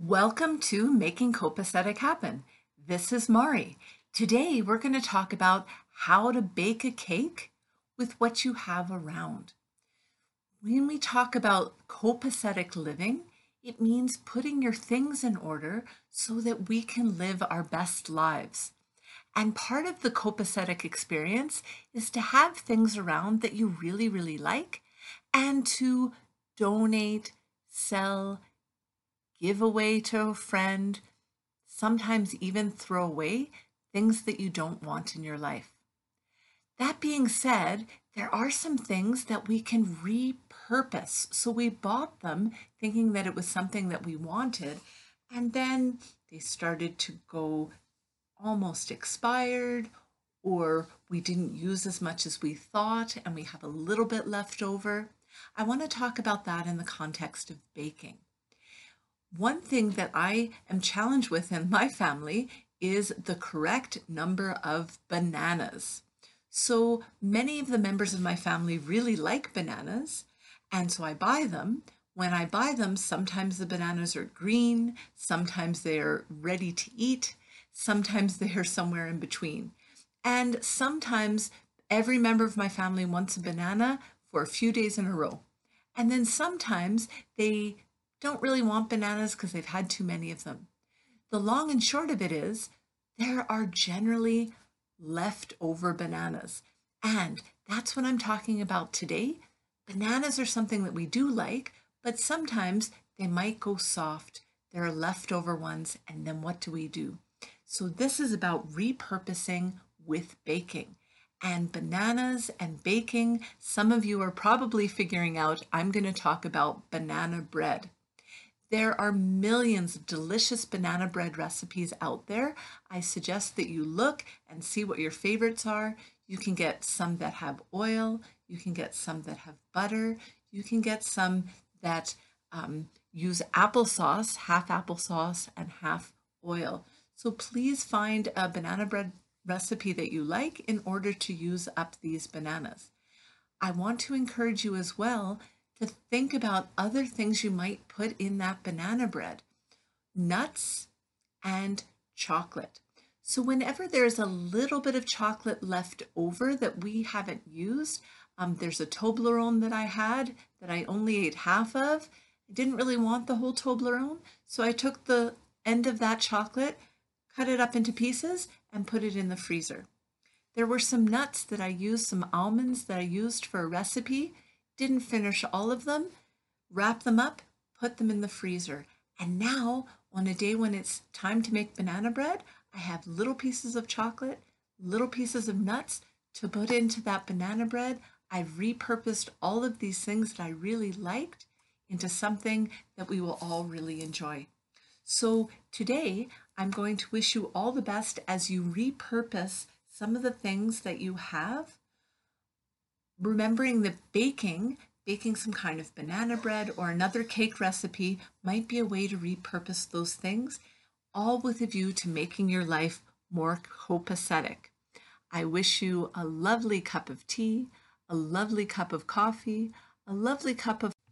Welcome to Making Copacetic Happen. This is Mari. Today we're going to talk about how to bake a cake with what you have around. When we talk about copacetic living, it means putting your things in order so that we can live our best lives. And part of the copacetic experience is to have things around that you really, really like and to donate, sell, give away to a friend, sometimes even throw away things that you don't want in your life. That being said, there are some things that we can repurpose. So we bought them thinking that it was something that we wanted, and then they started to go almost expired, or we didn't use as much as we thought, and we have a little bit left over. I want to talk about that in the context of baking. One thing that I am challenged with in my family is the correct number of bananas. So many of the members of my family really like bananas, and so I buy them. When I buy them, sometimes the bananas are green, sometimes they are ready to eat, sometimes they are somewhere in between. And sometimes every member of my family wants a banana for a few days in a row. And then sometimes they don't really want bananas because they've had too many of them. The long and short of it is there are generally leftover bananas. And that's what I'm talking about today. Bananas are something that we do like, but sometimes they might go soft. There are leftover ones, and then what do we do? So this is about repurposing with baking. And bananas and baking, some of you are probably figuring out I'm going to talk about banana bread. There are millions of delicious banana bread recipes out there. I suggest that you look and see what your favorites are. You can get some that have oil, you can get some that have butter, you can get some that um, use applesauce, half applesauce and half oil. So please find a banana bread recipe that you like in order to use up these bananas. I want to encourage you as well to think about other things you might put in that banana bread nuts and chocolate. So, whenever there's a little bit of chocolate left over that we haven't used, um, there's a Toblerone that I had that I only ate half of. I didn't really want the whole Toblerone, so I took the end of that chocolate, cut it up into pieces, and put it in the freezer. There were some nuts that I used, some almonds that I used for a recipe didn't finish all of them, wrap them up, put them in the freezer. And now, on a day when it's time to make banana bread, I have little pieces of chocolate, little pieces of nuts to put into that banana bread. I've repurposed all of these things that I really liked into something that we will all really enjoy. So today, I'm going to wish you all the best as you repurpose some of the things that you have remembering that baking, baking some kind of banana bread or another cake recipe might be a way to repurpose those things, all with a view to making your life more copacetic. I wish you a lovely cup of tea, a lovely cup of coffee, a lovely cup of